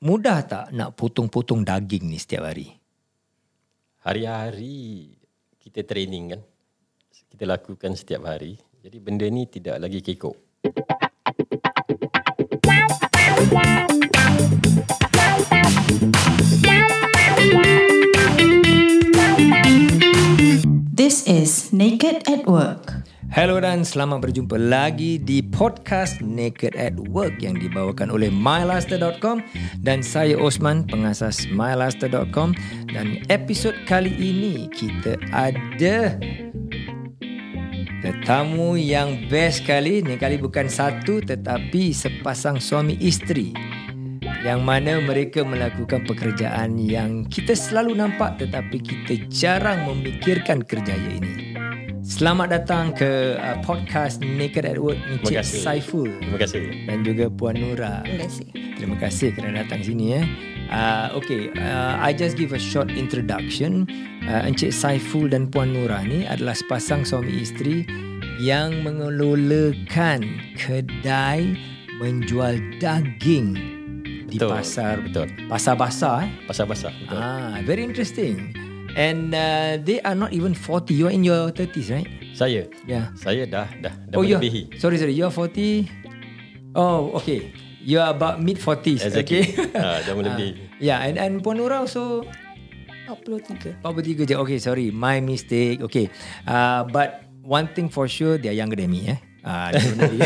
mudah tak nak potong-potong daging ni setiap hari? Hari-hari kita training kan. Kita lakukan setiap hari. Jadi benda ni tidak lagi kekok. This is Naked at Work. Hello dan selamat berjumpa lagi di podcast Naked at Work yang dibawakan oleh mylaster.com dan saya Osman pengasas mylaster.com dan episod kali ini kita ada tetamu yang best kali ni kali bukan satu tetapi sepasang suami isteri yang mana mereka melakukan pekerjaan yang kita selalu nampak tetapi kita jarang memikirkan kerjaya ini. Selamat datang ke uh, podcast Naked at Work Encik kasih. Saiful Terima kasih. dan juga Puan Nura. Terima kasih. Terima kasih kerana datang sini ya. Uh, okay, uh, I just give a short introduction. Uh, Encik Saiful dan Puan Nura ni adalah sepasang suami isteri yang mengelolakan kedai menjual daging di Betul, pasar betul. pasar basah eh. Pasal-pasal. Betul. Ah, very interesting. And uh, they are not even 40. You are in your 30s, right? Saya. Yeah. Saya dah dah dah oh, melebihi. sorry, sorry. You're 40. Oh, okay. You are about mid 40s. Exactly. Okay. Ah, dah melebihi. yeah, and and Puan Nura also 43. 43 je. Okay, sorry. My mistake. Okay. Uh, but one thing for sure, they are younger than me. Eh? Ah,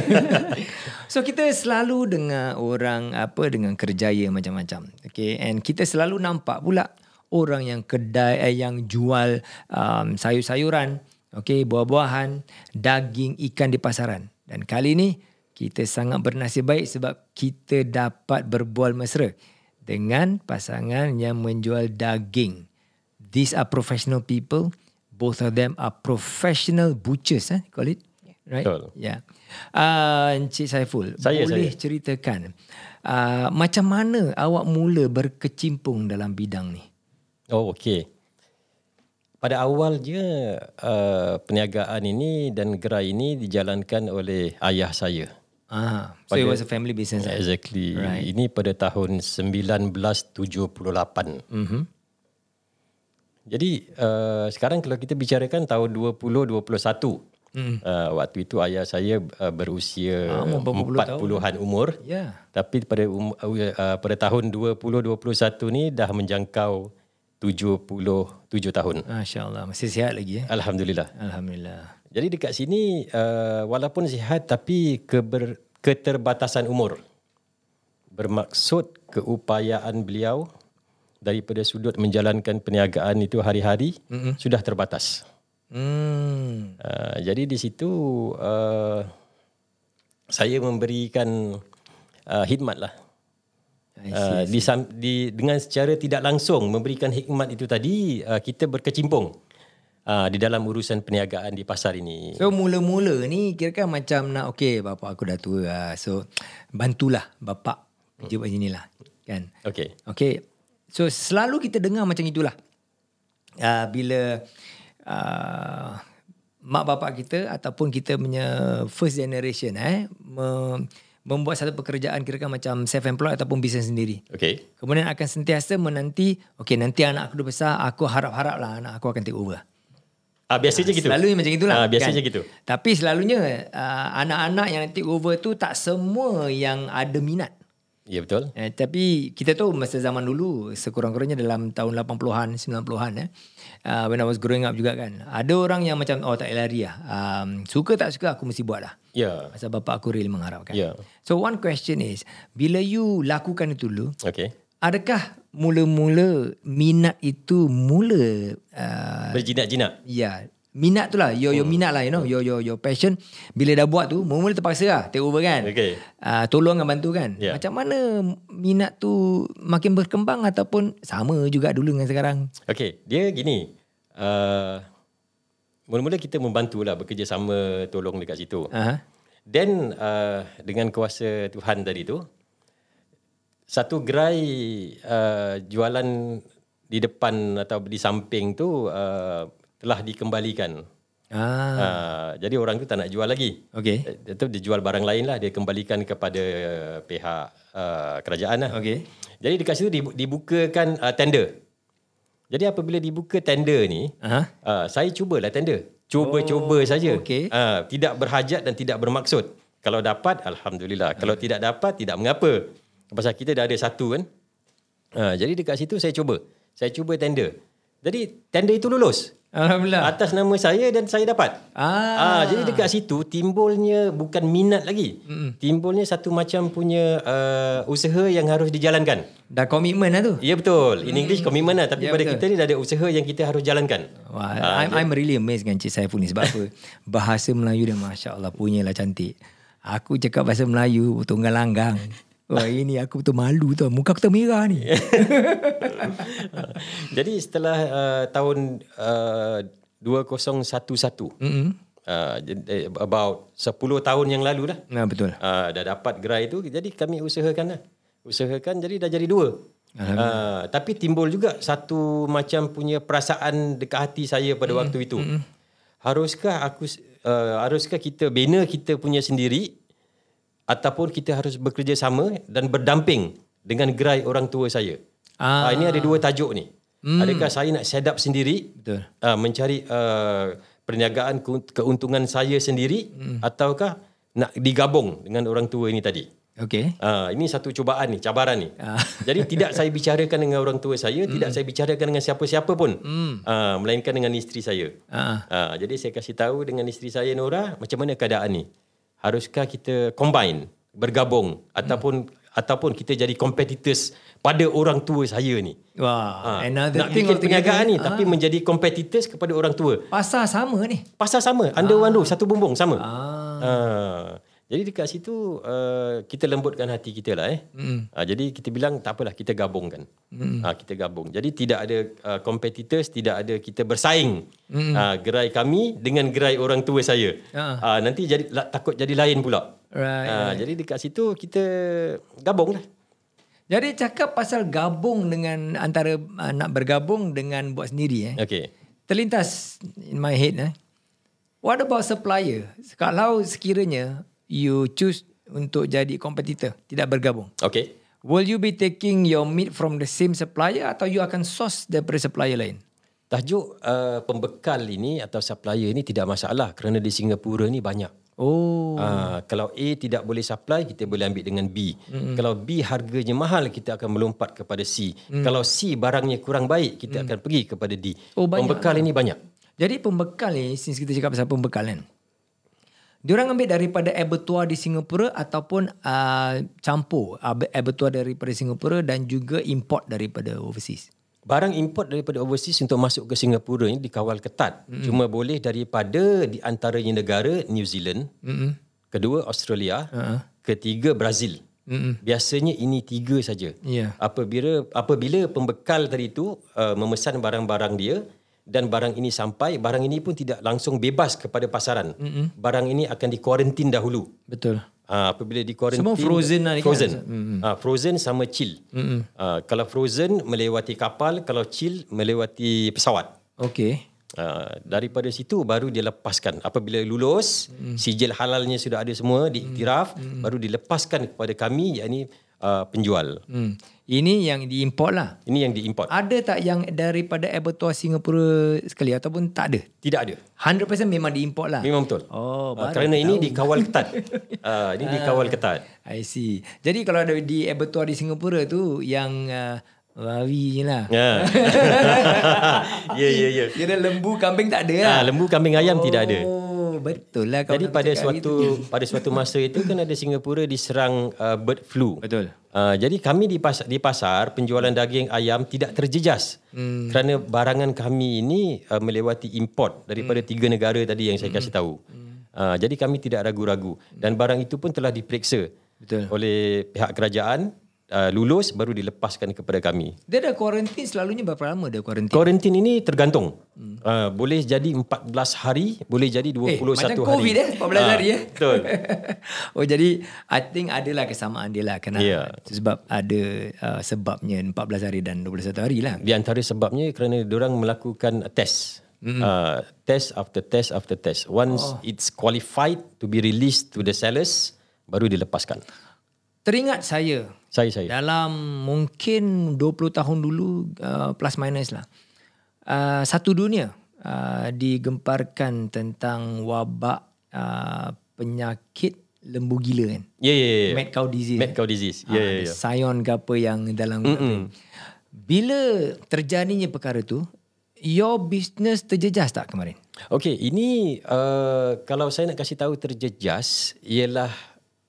so kita selalu dengar orang apa dengan kerjaya macam-macam. Okay, and kita selalu nampak pula orang yang kedai eh, yang jual um, sayur-sayuran, okay, buah-buahan, daging, ikan di pasaran. Dan kali ni kita sangat bernasib baik sebab kita dapat berbual mesra dengan pasangan yang menjual daging. These are professional people. Both of them are professional butchers, eh, call it. Right? Betul. Yeah. Uh, Encik Saiful, Saya, boleh saya. ceritakan uh, macam mana awak mula berkecimpung dalam bidang ni? Oh, okey. Pada awalnya uh, perniagaan ini dan gerai ini dijalankan oleh ayah saya. Ah, so it was a family business. Exactly. Right. Ini pada tahun 1978. Mm-hmm. Jadi uh, sekarang kalau kita bicarakan tahun 2021. Hmm. Uh, waktu itu ayah saya uh, berusia Ah, umur berapa puluh 40-an umur. Yeah. Tapi pada um, uh, pada tahun 2021 ni dah menjangkau 77 tahun. Masya Allah. Masih sihat lagi eh? Alhamdulillah. Alhamdulillah. Jadi dekat sini uh, walaupun sihat tapi keber, keterbatasan umur bermaksud keupayaan beliau daripada sudut menjalankan perniagaan itu hari-hari mm-hmm. sudah terbatas. Hmm. Uh, jadi di situ uh, saya memberikan uh, hikmat lah. Uh, di, di dengan secara tidak langsung memberikan hikmat itu tadi uh, kita berkecimpung uh, di dalam urusan perniagaan di pasar ini. So mula-mula ni kira kan macam nak okay bapak aku dah tua lah. So bantulah bapak kerja kat sini lah. Kan? Okey. Okay. So selalu kita dengar macam itulah. Uh, bila uh, mak bapak kita ataupun kita punya first generation eh me, membuat satu pekerjaan kira kan macam self-employed ataupun bisnes sendiri. Okey. Kemudian akan sentiasa menanti, okay nanti anak aku dah besar, aku harap-harap lah anak aku akan take over. Ah biasanya gitu. Selalu macam itulah. Ah biasanya gitu. Tapi selalunya uh, anak-anak yang take over tu tak semua yang ada minat. Ya betul. Eh, tapi kita tahu masa zaman dulu sekurang-kurangnya dalam tahun 80-an, 90-an eh. Uh, when I was growing up juga kan. Ada orang yang macam oh tak lari lah. Um, suka tak suka aku mesti buat lah. Ya. Pasal bapak aku real mengharapkan. Ya. So one question is, bila you lakukan itu dulu, Okey. adakah mula-mula minat itu mula uh, Berjinak-jinak. Ya, minat tu lah. Your, your minat lah, you know. Your, your, your passion. Bila dah buat tu, mula-mula terpaksa lah. Take over kan. Okey. Uh, tolong dan bantu kan. Ya. Macam mana minat tu makin berkembang ataupun sama juga dulu dengan sekarang. Okey, dia gini. Uh, mula-mula kita membantulah bekerjasama tolong dekat situ. Uh-huh. Then uh, dengan kuasa Tuhan tadi tu satu gerai uh, jualan di depan atau di samping tu uh, telah dikembalikan. Ah, Uh, jadi orang tu tak nak jual lagi. okay. Eh, Dia tu dia jual barang lain lah. Dia kembalikan kepada pihak uh, kerajaan lah. Okay. Jadi dekat situ dibu- dibukakan uh, tender. Jadi apabila dibuka tender ni, Aha. uh, saya cubalah tender. Cuba-cuba Oh, saja. okey. Uh, tidak berhajat dan tidak bermaksud. Kalau dapat, Alhamdulillah. Kalau tidak dapat, tidak mengapa. Pasal kita dah ada satu kan. Uh, jadi dekat situ saya cuba. Saya cuba tender. Jadi tender itu lulus. Alhamdulillah. Atas nama saya dan saya dapat. Ah. Ah, jadi dekat situ timbulnya bukan minat lagi. Mm. Timbulnya satu macam punya uh, usaha yang harus dijalankan. Dah komitmen lah tu. Ya betul. In English komitmen lah. Tapi Ya, pada betul. kita ni dah ada usaha yang kita harus jalankan. Wah, Ah, I'm, I'm really amazed dengan Cik Saiful ni sebab apa? Bahasa Melayu dia Masya Allah punyalah cantik. Aku cakap bahasa Melayu tunggal langgang. Wah ini aku betul malu tau. Muka aku termerah ni. Jadi setelah uh, tahun uh, 2011 Mm-mm. uh, jadi, about 10 tahun yang lalu lah. Nah, betul. Uh, dah dapat gerai tu jadi kami usahakan lah. Usahakan jadi dah jadi dua. Uh, tapi timbul juga satu macam punya perasaan dekat hati saya pada waktu itu. Haruskah aku uh, haruskah kita bina kita punya sendiri ataupun kita harus bekerjasama dan berdamping dengan gerai orang tua saya. Ah. Ah. ini ada dua tajuk ni. Hmm. Adakah saya nak set up sendiri Betul. uh, mencari uh, perniagaan ke- keuntungan saya sendiri hmm. ataukah nak digabung dengan orang tua ini tadi. Okay. Uh, ini satu cubaan ni, cabaran ni. Ah. Jadi tidak saya bicarakan dengan orang tua saya, tidak saya bicarakan dengan siapa-siapa pun. Uh, melainkan dengan isteri saya. Ah. Uh, jadi saya kasih tahu dengan isteri saya Nora, macam mana keadaan ni? Haruskah kita combine, bergabung ataupun ataupun kita jadi competitors pada orang tua saya ni? Wah, Ha, another nak thing altogether. perniagaan ni Ah. tapi menjadi competitors kepada orang tua. Pasar sama ni. Pasal sama, under one roof, satu bumbung sama. Ah. Ah. Jadi dekat situ uh, kita lembutkan hati kita lah eh. Mm. Uh, jadi kita bilang tak apalah kita gabungkan. Mm. Uh, kita gabung. Jadi tidak ada uh, competitors, tidak ada kita bersaing. Mm. Uh, gerai kami dengan gerai orang tua saya. Ah. Uh, nanti jadi la, takut jadi lain pula. Right, Uh, jadi dekat situ kita gabung lah. Jadi cakap pasal gabung dengan antara uh, nak bergabung dengan buat sendiri eh. Okay. Terlintas in my head eh. What about supplier? Kalau sekiranya you choose untuk jadi kompetitor, tidak bergabung. Okay. Will you be taking your meat from the same supplier atau you akan source daripada supplier lain? Tajuk uh, pembekal ini atau supplier ini tidak masalah kerana di Singapura ni banyak. Oh. Uh, kalau A tidak boleh supply, kita boleh ambil dengan B. Mm-hmm. Kalau B harganya mahal, kita akan melompat kepada C. Mm. Kalau C barangnya kurang baik, kita mm. akan pergi kepada D. Oh, banyak. Pembekal ini banyak. Jadi pembekal ni, since kita cakap pasal pembekal kan. Diorang ambil daripada abattoir di Singapura ataupun uh, campur ab- abattoir daripada Singapura dan juga import daripada overseas. Barang import daripada overseas untuk masuk ke Singapura ini dikawal ketat. Mm. Cuma boleh daripada di antaranya negara New Zealand, Mm-mm. kedua Australia, Uh-huh. ketiga Brazil. Mm-mm. Biasanya ini tiga saja. Ya. Apabila apabila pembekal tadi itu uh, memesan barang-barang dia dan barang ini sampai, barang ini pun tidak langsung bebas kepada pasaran. Mm-hmm. Barang ini akan dikuarantin dahulu. Betul. Uh, apabila dikuarantin Semua frozen lah kan? frozen. Mm-hmm. Uh, frozen sama chill. Mm-hmm. Uh, kalau frozen melewati kapal, kalau chill melewati pesawat. Okay. Uh, daripada situ baru dia lepaskan. Apabila lulus, mm. sijil halalnya sudah ada semua diiktiraf, mm. baru dilepaskan kepada kami yakni uh, penjual. Hmm. Ini yang diimport lah. Ini yang diimport. Ada tak yang daripada abattoir Singapura sekali ataupun tak ada? Tidak ada. 100% memang diimport lah. Memang betul. Oh, Ah, baru kerana aku ini tahu. dikawal ketat. uh, ini dikawal ketat. I see. Jadi kalau ada di abattoir di Singapura tu yang uh, babi je lah. Ya. ya ya ya. Kira lembu kambing tak ada lah. Ah, lembu kambing ayam tidak ada. Betul lah. Jadi pada suatu pada suatu masa itu kan ada Singapura diserang uh, bird flu. Betul. Uh, jadi kami di pasar, di pasar penjualan daging ayam tidak terjejas hmm. kerana barangan kami ini uh, melewati import daripada hmm. tiga negara tadi yang saya kasih tahu. Uh, jadi kami tidak ragu-ragu dan barang itu pun telah diperiksa Betul. oleh pihak kerajaan uh, lulus baru dilepaskan kepada kami. Dia ada kuarantin selalunya berapa lama dia kuarantin? Kuarantin ini tergantung. Hmm. Uh, boleh jadi 14 hari, boleh jadi 21 Eh, macam hari. COVID eh, 14 Ah, hari eh. Betul. oh jadi I think adalah kesamaan dia lah kenapa. Ya. Sebab ada uh, sebabnya 14 hari dan 21 hari lah. Di antara sebabnya kerana orang melakukan test. Mm-hmm. Uh, test after test after test. Once oh. it's qualified to be released to the sellers, baru dilepaskan. Teringat saya Saya saya. Dalam mungkin 20 tahun dulu uh, plus minus lah. Uh, satu dunia uh, digemparkan tentang wabak uh, penyakit lembu gila kan. Ya ya ya. Mad cow disease. Mad cow disease. Ya ya ya. Sion ke apa yang dalam mm Bila terjadinya perkara tu, your business terjejas tak kemarin? Okey, ini uh, kalau saya nak kasih tahu terjejas ialah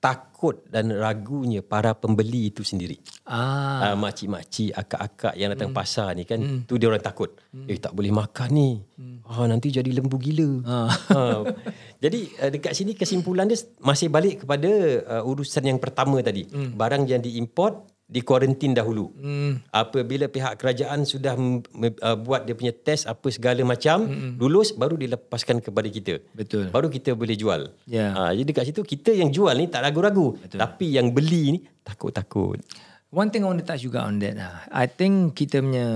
takut dan ragunya para pembeli itu sendiri. Ah, uh, makcik-makcik, akak-akak yang datang hmm. pasar ni kan, hmm. tu dia orang takut. Hmm. Eh tak boleh makan ni. Hmm. Ah nanti jadi lembu gila. Ah. uh, jadi uh, dekat sini kesimpulan dia masih balik kepada uh, urusan yang pertama tadi. Hmm. Barang yang diimport di kuarantin dahulu. Hmm. Apabila pihak kerajaan sudah uh, buat dia punya test apa segala macam, hmm. lulus baru dilepaskan kepada kita. Betul. Baru kita boleh jual. Ya. Ha, jadi dekat situ kita yang jual ni tak ragu-ragu. Tapi yang beli ni takut-takut. One thing I want to touch juga on that. lah. I think kita punya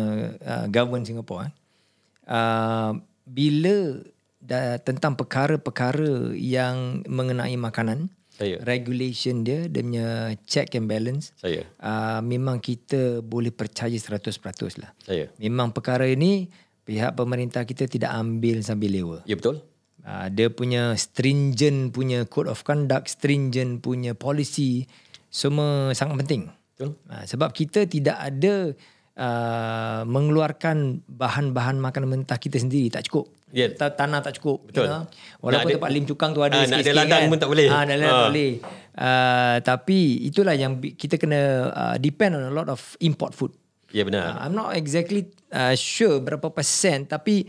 uh, government Singapore eh, uh, bila da, tentang perkara-perkara yang mengenai makanan, Saya. regulation dia, dia punya check and balance, Saya. uh, memang kita boleh percaya 100% lah. Saya. Memang perkara ini pihak pemerintah kita tidak ambil sambil lewa. Ya betul? Uh, dia punya stringent punya code of conduct, stringent punya policy, semua sangat penting. Betul. Uh, sebab kita tidak ada uh, mengeluarkan bahan-bahan makanan mentah kita sendiri tak cukup. Ta- Tanah tak cukup. Betul. Ya. Walaupun Nak ada- tempat lim cukang tu ada Ah, nak ada sikit-sikit ladang kan. pun tak boleh. Ah, ada ladang Ah. tak boleh. Uh, tapi itulah yang kita kena uh, depend on a lot of import food. Ya benar. Uh, I'm not exactly uh, sure berapa persen tapi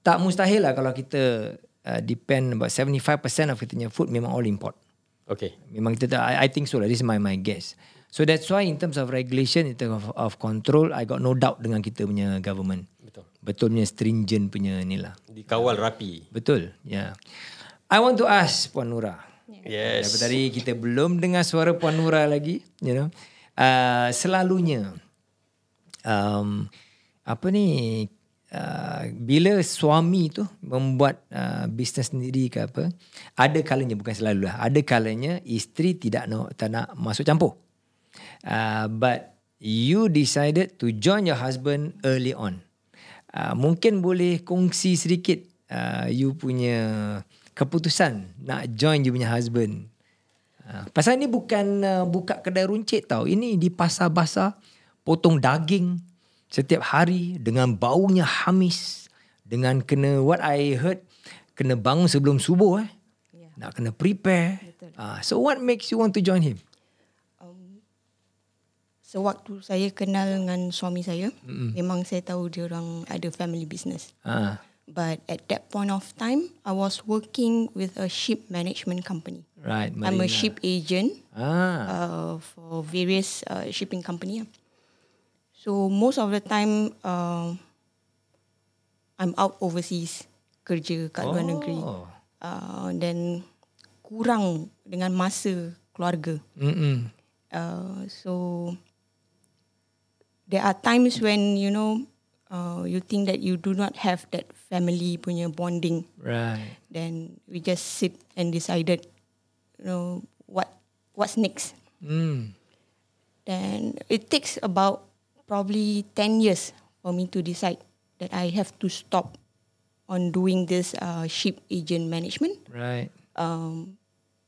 tak mustahil lah kalau kita uh, depend about 75% of kita punya food memang all import. Okey. Memang kita tak, I, I think so lah. This is my my guess. So that's why in terms of regulation, in terms of, of control, I got no doubt dengan kita punya government. Betul. Betul punya stringent punya ni lah. Dikawal rapi. Betul. Yeah. I want to ask Puan Nura. Yes. Daripada tadi kita belum dengar suara Puan Nura lagi, you know. Uh, selalunya um, apa ni uh, bila suami tu membuat uh, bisnes sendiri ke apa, ada kalanya bukan selalu lah, ada kalanya isteri tidak nak tak nak masuk campur. Uh, but you decided to join your husband early on. Uh, mungkin boleh kongsi sedikit uh, you punya keputusan nak join you punya husband. Uh, pasal ni bukan uh, buka kedai runcit tau. Ini di pasar basah potong daging setiap hari dengan baunya hamis dengan kena what I heard kena bangun sebelum subuh eh. Yeah. Nak kena prepare. Uh, so what makes you want to join him? Sewaktu saya kenal dengan suami saya, mm memang saya tahu dia orang ada family business. Ah, But at that point of time, I was working with a ship management company. right. I'm a Marina. ship agent Ah, uh, for various uh, shipping company. So most of the time, uh, I'm out overseas kerja kat luar negeri. Oh. Uh, then kurang dengan masa keluarga. Mm-mm. Uh, so there are times when you know uh, you think that you do not have that family punya bonding. Right. Then we just sit and decided, you know, what what's next. Mm. Then it takes about probably 10 years for me to decide that I have to stop on doing this uh, ship agent management. Right. Um,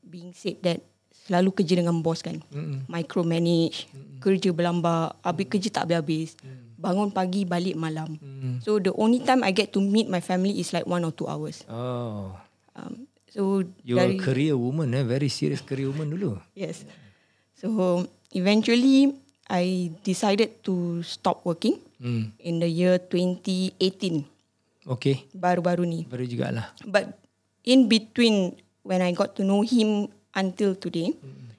being said that selalu kerja dengan bos kan. Mm-mm. Micromanage, kerja berlambak, habis kerja tak habis-habis. Bangun pagi, balik malam. So the only time I get to meet my family is like one or two hours. Oh. Um, so You are a career woman eh, very serious career woman dulu. Yes. So eventually, I decided to stop working Hmm. in the year 2018, Okay. baru-baru ni. Baru jugalah. But in between, when I got to know him until today,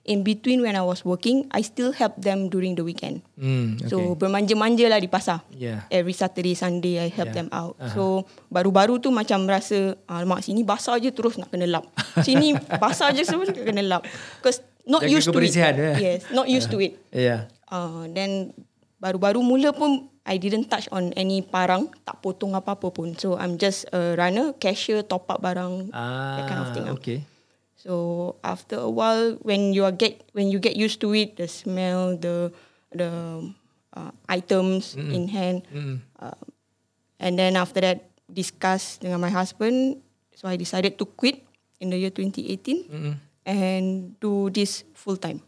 in between when I was working, I still help them during the weekend. Hmm. Okay. So bermanja-manja lah di pasar. yeah. Every Saturday, Sunday, I help Yeah. them out. So baru-baru tu macam rasa, alamak sini basah je terus nak kena lap. Sini basah je terus nak kena lap. Because not Jaga used to it. eh? Yes, not used to it. Yeah. Uh, then baru-baru mula pun I didn't touch on any parang, tak potong apa-apa pun. So I'm just a runner, cashier, top up barang, Ah. that kind of thing. ah. Okay. So after a while, when you are get when you get used to it, the smell, the the uh, items in hand, uh, and then after that, discuss dengan my husband. So I decided to quit in the year 2018 and do this full time.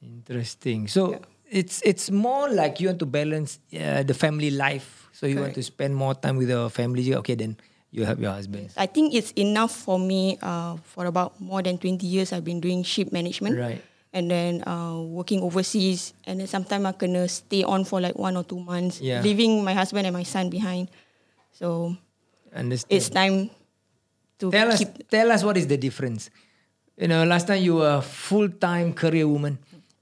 Interesting. So it's it's more like you want to balance uh, the family life. So you want to spend more time with your family. Okay, then you help your husband. I think it's enough for me. Uh, for about more than 20 years, I've been doing ship management. Right. And then uh, working overseas. And then sometimes I kena stay on for like one or two months, Yeah. leaving my husband and my son behind. So Understand. it's time to tell us tell us what is the difference. You know, last time you were full time career woman,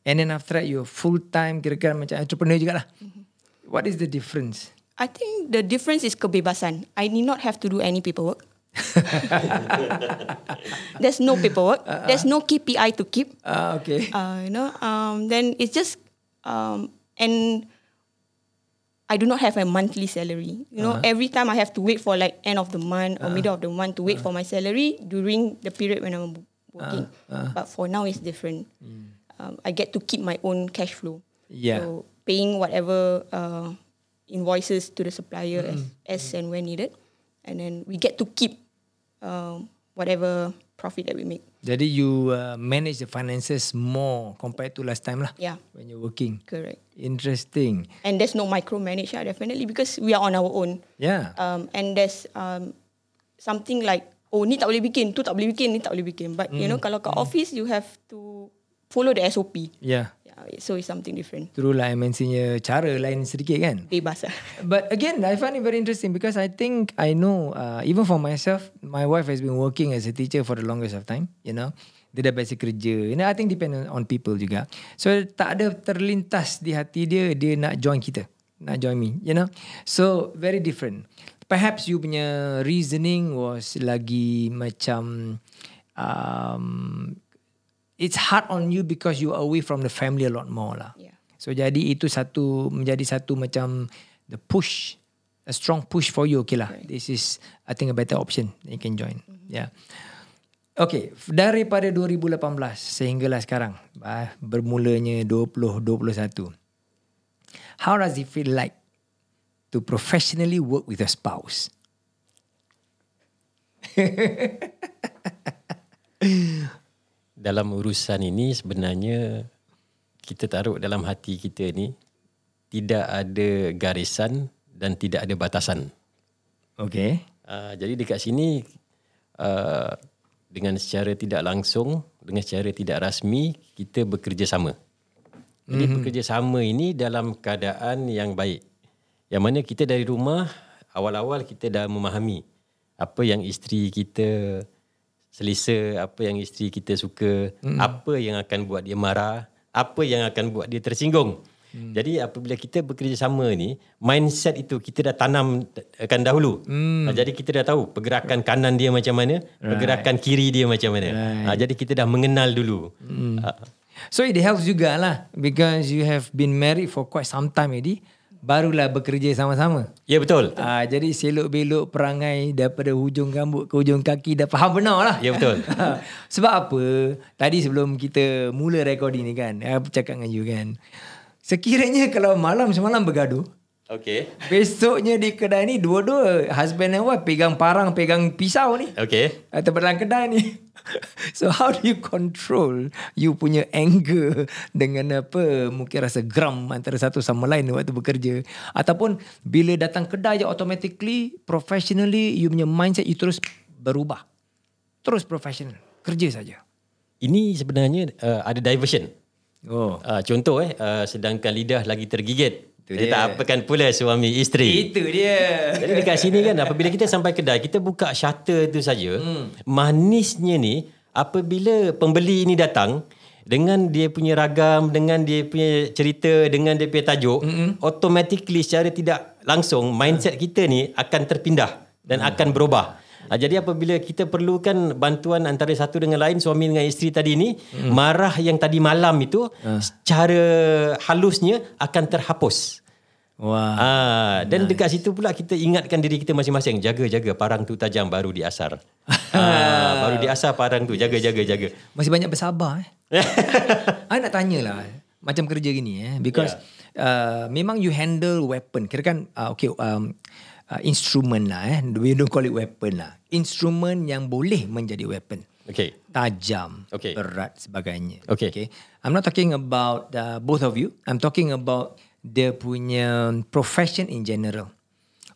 and then after that you full time kira-kira macam entrepreneur juga lah. What is the difference? I think the difference is kebebasan. I need not have to do any paperwork. There's no paperwork. There's no KPI to keep. Ah, okay. uh, you know, um, then it's just, um, and I do not have a monthly salary. You know, every time I have to wait for like end of the month or middle of the month to wait for my salary during the period when I'm working. But for now, it's different. Um, I get to keep my own cash flow. Yeah. So paying whatever uh, invoices to the supplier as, as and when needed, and then we get to keep um, whatever profit that we make. Jadi you uh, manage the finances more compared to last time lah. Yeah. When you're working. Correct. Interesting. and there's no micromanage yeah, definitely because we are on our own. Yeah. Um, and there's um, something like oh ni tak boleh bikin, tu tak boleh bikin, ni tak boleh bikin. But you know kalau kat office you have to follow the SOP. yeah. So it's something different. True lah MNC-nya cara lain sedikit kan. Bebas lah. But again, I find it very interesting because I think I know, uh, even for myself, my wife has been working as a teacher for the longest of time, you know. Dia dah biasa kerja. You know, I think depend on people juga. So, tak ada terlintas di hati dia, dia nak join kita. Nak join me, you know. So, very different. Perhaps you punya reasoning was lagi macam, um, it's hard on you because you are away from the family a lot more lah. Yeah. So jadi itu satu menjadi satu macam the push, a strong push for you. Okay lah, this is I think a better option you can join. Yeah. Okay, daripada 2018 sehinggalah sekarang, ah, bermulanya 2021. How does it feel like to professionally work with a spouse? dalam urusan ini sebenarnya kita taruh dalam hati kita ni tidak ada garisan dan tidak ada batasan. Okay. Uh, jadi dekat sini uh, dengan secara tidak langsung, dengan secara tidak rasmi kita bekerjasama. Jadi mm-hmm. bekerjasama ini dalam keadaan yang baik. Yang mana kita dari rumah awal-awal kita dah memahami apa yang isteri kita selesa, apa yang isteri kita suka, mm. apa yang akan buat dia marah, apa yang akan buat dia tersinggung. Hmm. Jadi apabila kita bekerjasama ni, mindset itu kita dah tanamkan dahulu. Hmm. Jadi kita dah tahu pergerakan kanan dia macam mana, right. pergerakan kiri dia macam mana. Right. Jadi kita dah mengenal dulu. Hmm. So it helps juga lah because you have been married for quite some time already. Barulah bekerja sama-sama. Ya betul. Ah, jadi selok belok perangai daripada hujung rambut ke hujung kaki dah faham benar lah. Ya betul. Sebab apa? Tadi sebelum kita mula recording ni kan, aku cakap dengan you kan. Sekiranya kalau malam semalam bergaduh, Okay. besoknya di kedai ni dua-dua husband and wife pegang parang, pegang pisau ni. Okay. Atau dalam kedai ni. So how do you control you punya anger dengan apa mungkin rasa geram antara satu sama lain waktu bekerja ataupun bila datang kedai je automatically professionally you punya mindset you terus berubah. Terus professional. Kerja saja. Ini sebenarnya uh, ada diversion. Oh. Uh, contoh eh, uh, sedangkan lidah lagi tergigit. Itu Dia dia. tak apakan pula suami isteri. Itu dia. Jadi dekat sini kan apabila kita sampai kedai kita buka shutter tu saja. Hmm. Manisnya ni apabila pembeli ini datang dengan dia punya ragam, dengan dia punya cerita, dengan dia punya tajuk, mm-hmm. automatically secara tidak langsung mindset kita ni akan terpindah dan mm. akan berubah. Ha, jadi apabila kita perlukan bantuan antara satu dengan lain suami dengan isteri tadi ni mm. marah yang tadi malam itu uh. secara halusnya akan terhapus. Wah. Ah, dan nice. dekat situ pula kita ingatkan diri kita masing-masing jaga-jaga parang tu tajam baru diasar. ah, baru diasah parang tu jaga jaga jaga. Masih banyak bersabar eh. I nak tanya lah macam kerja gini eh because yeah. uh, memang you handle weapon. Kira kan uh, okay um, uh, instrument lah eh. We don't call it weapon lah. Instrumen yang boleh menjadi weapon. Okay. Tajam, Okay. berat sebagainya. Okay. okay. I'm not talking about uh, both of you. I'm talking about dia punya profession in general.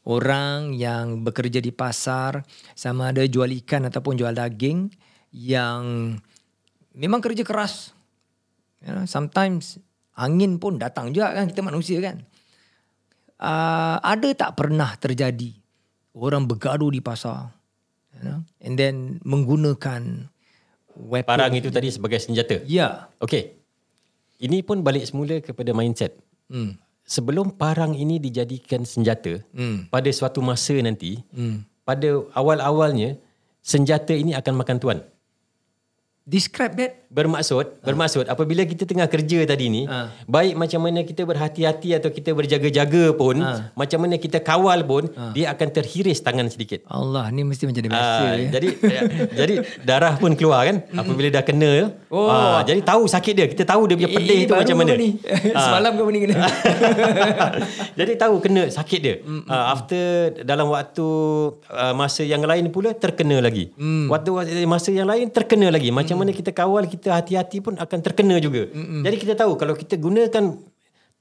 Orang yang bekerja di pasar sama ada jual ikan ataupun jual daging yang memang kerja keras. You know, sometimes angin pun datang juga kan kita manusia kan. Uh, ada tak pernah terjadi orang bergaduh di pasar you know, and then menggunakan weapon. Parang itu tadi sebagai senjata. Ya. Okey. Ini pun balik semula kepada mindset. Hmm. Sebelum parang ini dijadikan senjata, Hmm. pada suatu masa nanti, Hmm. pada awal-awalnya senjata ini akan makan tuan. Describe that. Bermaksud, bermaksud apabila kita tengah kerja tadi ni, Ah. baik macam mana kita berhati-hati atau kita berjaga-jaga pun, Ah. macam mana kita kawal pun, dia akan terhiris tangan sedikit. Allah ni mesti menjadi biasa Ah, ya. jadi ya, jadi darah pun keluar kan apabila dah kena. Oh. Ah, jadi tahu sakit dia. Kita tahu dia punya Eh, pedih eh, tu baru macam mana. ni? Semalam kau ni kena. jadi tahu kena sakit dia. Ah, after dalam waktu uh, masa yang lain pula terkena lagi. Waktu masa yang lain terkena lagi. Macam mana kita kawal kita hati-hati pun akan terkena juga. Jadi kita tahu kalau kita gunakan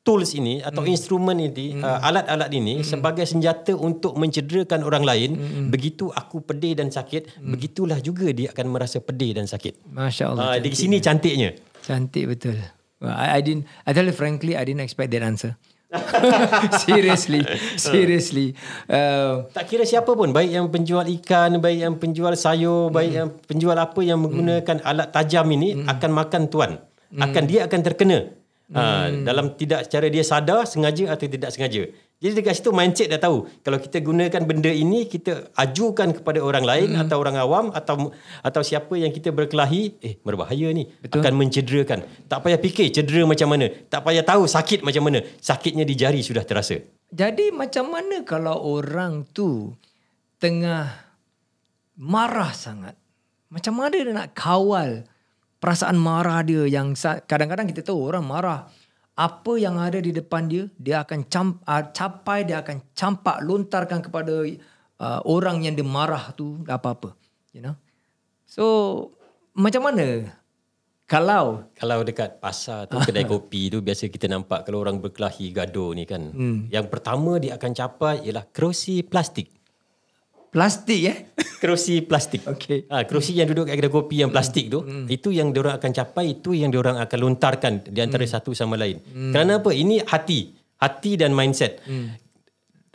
tools ini atau instrumen ini uh, alat-alat ini sebagai senjata untuk mencederakan orang lain begitu aku pedih dan sakit begitulah juga dia akan merasa pedih dan sakit Masya Allah. uh, di sini cantiknya Cantik betul. Well, I, I didn't. I tell you frankly, I didn't expect that answer. seriously, seriously. Uh, tak kira siapa pun baik yang penjual ikan baik yang penjual sayur baik yang penjual apa yang menggunakan alat tajam ini akan makan tuan. Akan dia akan terkena. Ha, dalam tidak secara dia sadar sengaja atau tidak sengaja jadi dekat situ mindset dah tahu kalau kita gunakan benda ini kita ajukan kepada orang lain atau orang awam atau atau siapa yang kita berkelahi eh berbahaya ni Betul. akan mencederakan tak payah fikir cedera macam mana tak payah tahu sakit macam mana sakitnya di jari sudah terasa jadi macam mana kalau orang tu tengah marah sangat? Macam mana dia nak kawal perasaan marah dia yang kadang-kadang kita tahu orang marah. Apa yang ada di depan dia, dia akan cam, uh, capai, dia akan campak lontarkan kepada uh, orang yang dia marah tu apa-apa. You know? So, macam mana kalau Kalau dekat pasar tu kedai kopi tu biasa kita nampak kalau orang berkelahi gaduh ni kan. Hmm. Yang pertama dia akan capai ialah kerusi plastik. Plastik eh? Kerusi plastik. Okey. Ha, kerusi yang duduk kat kedai kopi yang plastik tu, hmm. itu yang diorang akan capai, itu yang diorang akan lontarkan di antara hmm. satu sama lain. Hmm. Kerana apa? Ini hati. Hati dan mindset. Hmm.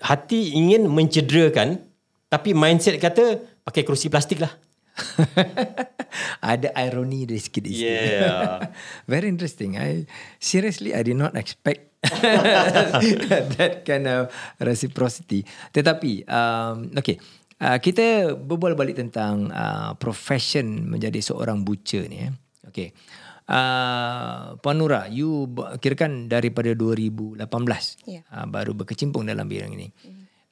Hati ingin mencederakan, tapi mindset kata pakai kerusi plastik lah. Ada ironi dari sikit di situ. Yeah. Very interesting. I seriously I did not expect that kind of reciprocity. Tetapi um, okay. Uh, kita berbual balik tentang uh, profession menjadi seorang butcher ni. Eh. Okay. Uh, Puan Nura, you kirakan daripada 2018 Ya. uh, baru berkecimpung dalam bidang ini.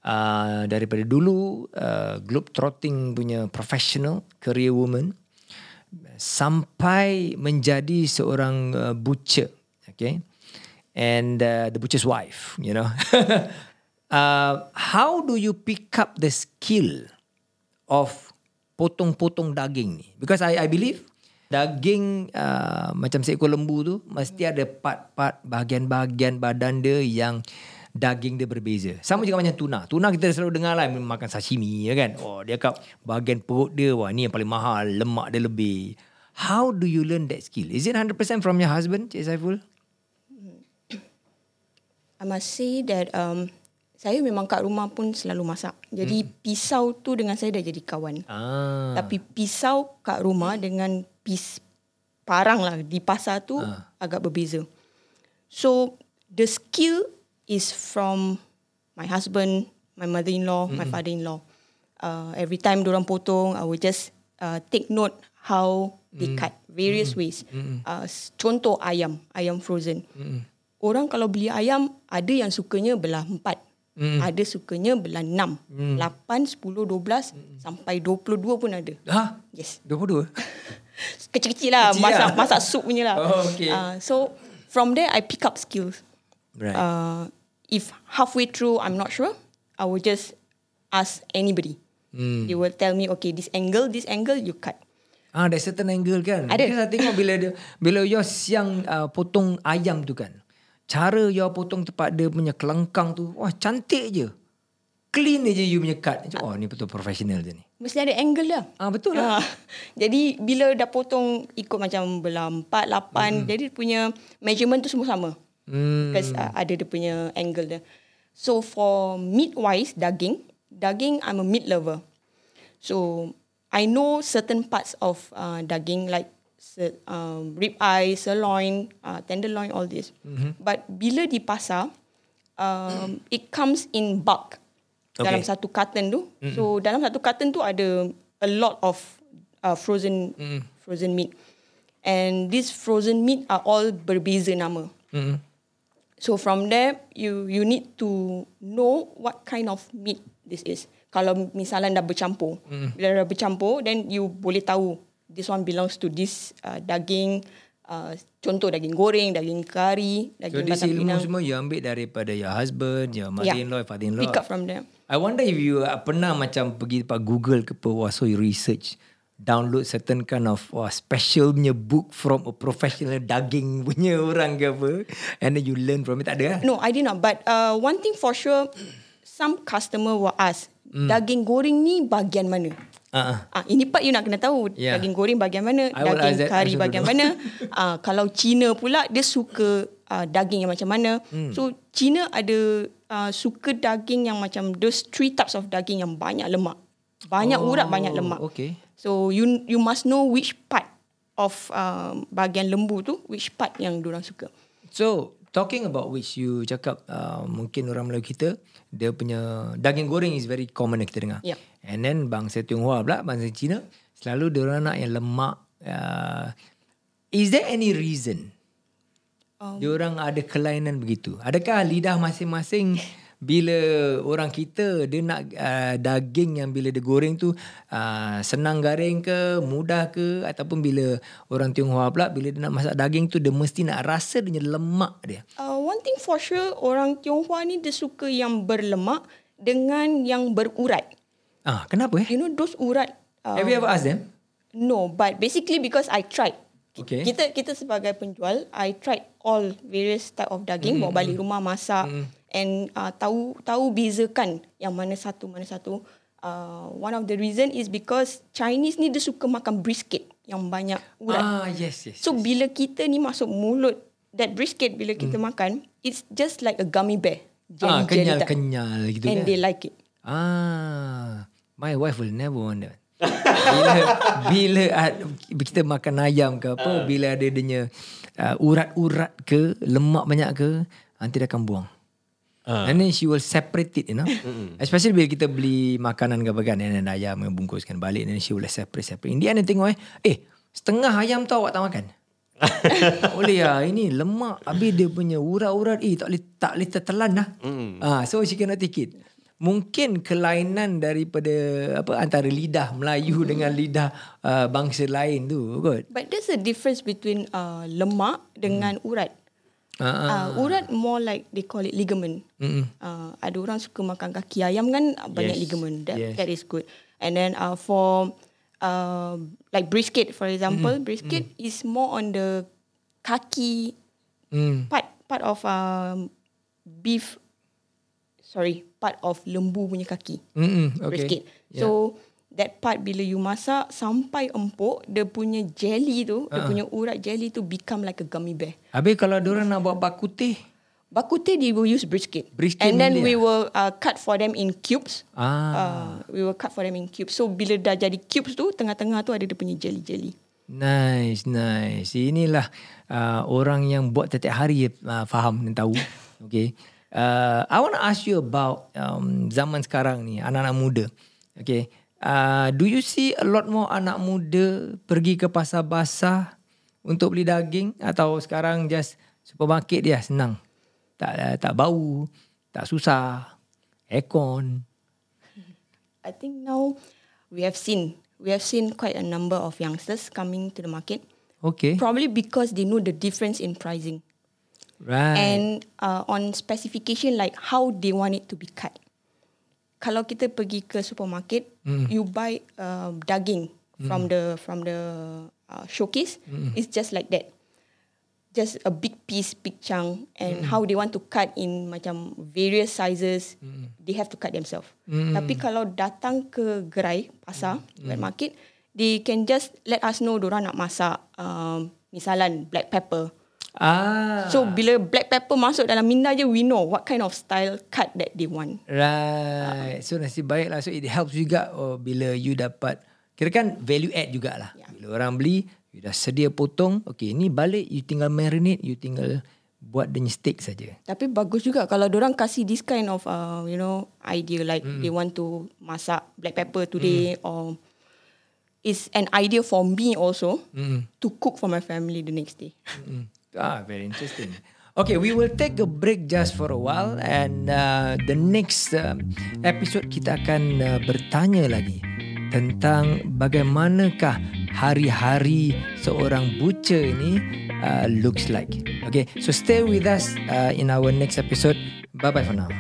Uh, daripada dulu uh, globetrotting punya professional career woman sampai menjadi seorang uh, butcher okay and uh, the butcher's wife you know uh, how do you pick up the skill of potong-potong daging ni because i i believe daging uh, macam seekor lembu tu mesti ada part-part bahagian-bahagian badan dia yang daging dia berbeza. Sama juga macam tuna. Tuna kita selalu dengar lah makan sashimi ya kan. Oh dia kat bahagian perut dia wah ni yang paling mahal, lemak dia lebih. How do you learn that skill? Is it 100% from your husband, Cik Saiful? I must say that um, saya memang kat rumah pun selalu masak. Jadi hmm. pisau tu dengan saya dah jadi kawan. Ah. Tapi pisau kat rumah dengan pis parang lah di pasar tu agak berbeza. So the skill is from my husband, my mother-in-law, my father-in-law. Uh, every time orang potong, I will just uh, take note how they cut various ways. Uh, s- contoh ayam, ayam frozen. Orang kalau beli ayam ada yang sukanya belah empat. Hmm. Ada sukanya belah 6. 8, 10, 12 sampai 22 pun ada. Ha? Yes. 22? Kecil-kecil lah. Kecil masak, lah. masak sup punya lah. Oh, okay. Uh, so, from there, I pick up skills. Right. Uh, if halfway through, I'm not sure, I will just ask anybody. Hmm. They will tell me, okay, this angle, this angle, you cut. Ah, ada certain angle kan. Ada. Saya tengok bila dia bila you siang uh, potong ayam tu kan. Cara you potong tempat dia punya kelengkang tu, wah cantik je. Clean je you punya cut. Macam, oh ni betul professional je ni. Mesti ada angle lah. Ah betul lah. Ah, jadi bila dah potong ikut macam belah 4, 8, jadi dia punya measurement tu semua sama. Hmm. Because uh, ada dia punya angle dia. So for meat wise, daging, daging I'm a meat lover. So I know certain parts of uh, daging like um, rib eye, sirloin, uh, tenderloin, all this. Mm-hmm. But bila di pasar, um, it comes in bulk Okay. dalam satu carton tu. Mm-hmm. So dalam satu carton tu ada a lot of uh, frozen mm-hmm. frozen meat. And these frozen meat are all berbeza nama. Hmm. So from there you you need to know what kind of meat this is. Kalau misalnya dah bercampur, mm. bila dah bercampur, then you boleh tahu this one belongs to this uh, daging. Uh, contoh daging goreng, daging kari, daging batang ilmu pinang. semua you ambil daripada your husband, your mother-in-law, father-in-law. Pick up from there. I wonder if you uh, pernah macam pergi tempat Google ke apa, wah, so you research, download certain kind of wah, special punya book from a professional daging punya orang ke apa, and then you learn from it. Tak ada lah. No, I did not. But uh, one thing for sure, some customer will ask, Hmm. daging goreng ni bagian mana? Uh-uh. Ah, ini part you nak kena tahu Yeah. daging goreng bagian mana, I daging that kari also bagian dulu. mana. ah, kalau Cina pula dia suka ah, daging yang macam mana. Hmm. So Cina ada ah, suka daging yang macam those three types of daging yang banyak lemak. Banyak Oh, urat, banyak lemak. okay. So you you must know which part of um, bahagian lembu tu, which part yang diorang suka. So, talking about which you cakap uh, mungkin orang Melayu kita, dia punya daging goreng is very common yang kita dengar. Yep. And then bangsa Tionghoa pula, bangsa Cina, selalu dia orang nak yang lemak. Uh, is there any reason Um, dia orang ada kelainan begitu? Adakah lidah masing-masing bila orang kita dia nak uh, daging yang bila dia goreng tu uh, senang garing ke, mudah ke ataupun bila orang Tionghoa pula bila dia nak masak daging tu dia mesti nak rasa dia lemak dia. Uh, one thing for sure, orang Tionghoa ni dia suka yang berlemak dengan yang berurat. Ah, kenapa eh? You know those urat. Uh, Have you ever asked them? No, but basically because I tried. Okay. Kita kita sebagai penjual, I tried all various type of daging, mm-hmm. bawa balik rumah masak mm-hmm. And uh, tahu tahu bezakan yang mana satu mana satu. Uh, one of the reason is because Chinese ni dia suka makan brisket yang banyak urat. Ah, yes, yes. So bila kita ni masuk mulut that brisket bila kita makan, it's just like a gummy bear. ah, Jelly-jelly type. kenyal-kenyal gitu And kan. they like it. Ah, my wife will never want that. bila bila uh, kita makan ayam ke apa, bila ada dia uh, urat-urat ke, lemak banyak ke, nanti dia akan buang. Ah. And then she will separate it, you know. Especially bila kita beli makanan ke apa kan, and then ayam yang bungkuskan balik, and then she will separate, separate. In the end, tengok eh, eh, setengah ayam tu awak tak makan. tak boleh lah Ini lemak Habis dia punya urat-urat Eh tak boleh Tak boleh tertelan lah mm. ah, So she cannot take it Mungkin kelainan daripada apa antara lidah Melayu dengan lidah uh, bangsa lain tu kot. But there's a difference between uh, lemak dengan urat. Ah, ah. Uh, urat more like they call it ligament. Mm-mm. Uh, ada orang suka makan kaki ayam kan banyak Yes, ligament. That yes. that is good. And then uh, for uh, like brisket for example, brisket is more on the kaki Mm. part part of um, beef. Sorry, part of lembu punya kaki. Mm-mm, okay. brisket. Yeah. So that part bila you masak sampai empuk, dia punya jelly tu, uh-huh. dia punya urat jelly tu become like a gummy bear. Habis kalau orang nak buat bak kutih. Bak kutih they will use brisket. Brisket And then we ah? will uh, cut for them in cubes. Ah. Uh, we will cut for them in cubes. So bila dah jadi cubes tu, tengah-tengah tu ada dia punya jelly-jelly. Nice, nice. Inilah uh, orang yang buat setiap hari uh, faham dan tahu. Okay. Uh, I want to ask you about um, zaman sekarang ni, anak-anak muda. Okay. Uh, do you see a lot more anak muda pergi ke pasar basah untuk beli daging atau sekarang just supermarket dia senang? Tak uh, tak bau, tak susah. aircon. I think now we have seen we have seen quite a number of youngsters coming to the market. Okay. Probably because they know the difference in pricing right. and uh, on specification like how they want it to be cut. Kalau kita pergi ke supermarket, Hmm. you buy uh, daging from the from the uh, showcase. Hmm. It's just like that. Just a big piece, big chunk, and Hmm. how they want to cut in macam various sizes, they have to cut themselves. Hmm. Tapi kalau datang ke gerai pasar, wet market, they can just let us know orang nak masak um, misalan black pepper. Ah. So bila black pepper masuk dalam minda je, we know what kind of style cut that they want. Right. So nasib baik lah. So it helps juga oh, bila you dapat. Kira kan value add jugalah. Ya. Bila orang beli, you dah sedia potong. Okay, ni balik you tinggal marinate, you tinggal buat dia punya steak saja. Tapi bagus juga kalau orang kasih this kind of uh, you know idea like they want to masak black pepper today or it's an idea for me also to cook for my family the next day. Mm. Ah, very interesting. Okay, we will take a break just for a while and uh, the next uh, episode kita akan uh, bertanya lagi tentang bagaimanakah hari-hari seorang butcher ini uh, looks like. Okay, so stay with us uh, in our next episode. Bye bye for now.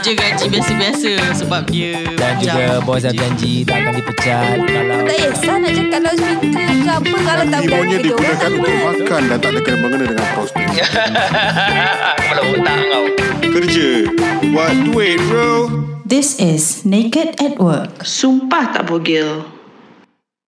Je gaji biasa-biasa sebab dia Dan juga bos dah janji tak akan dipecat kalau Tak kisah nak cakap kalau speaker ke apa Kalau tak Ibunya berani digunakan untuk makan dan tak ada kena mengena dengan prospek. Kepala otak kau Kerja. Buat duit bro. This is Naked at Work. Sumpah tak bogel.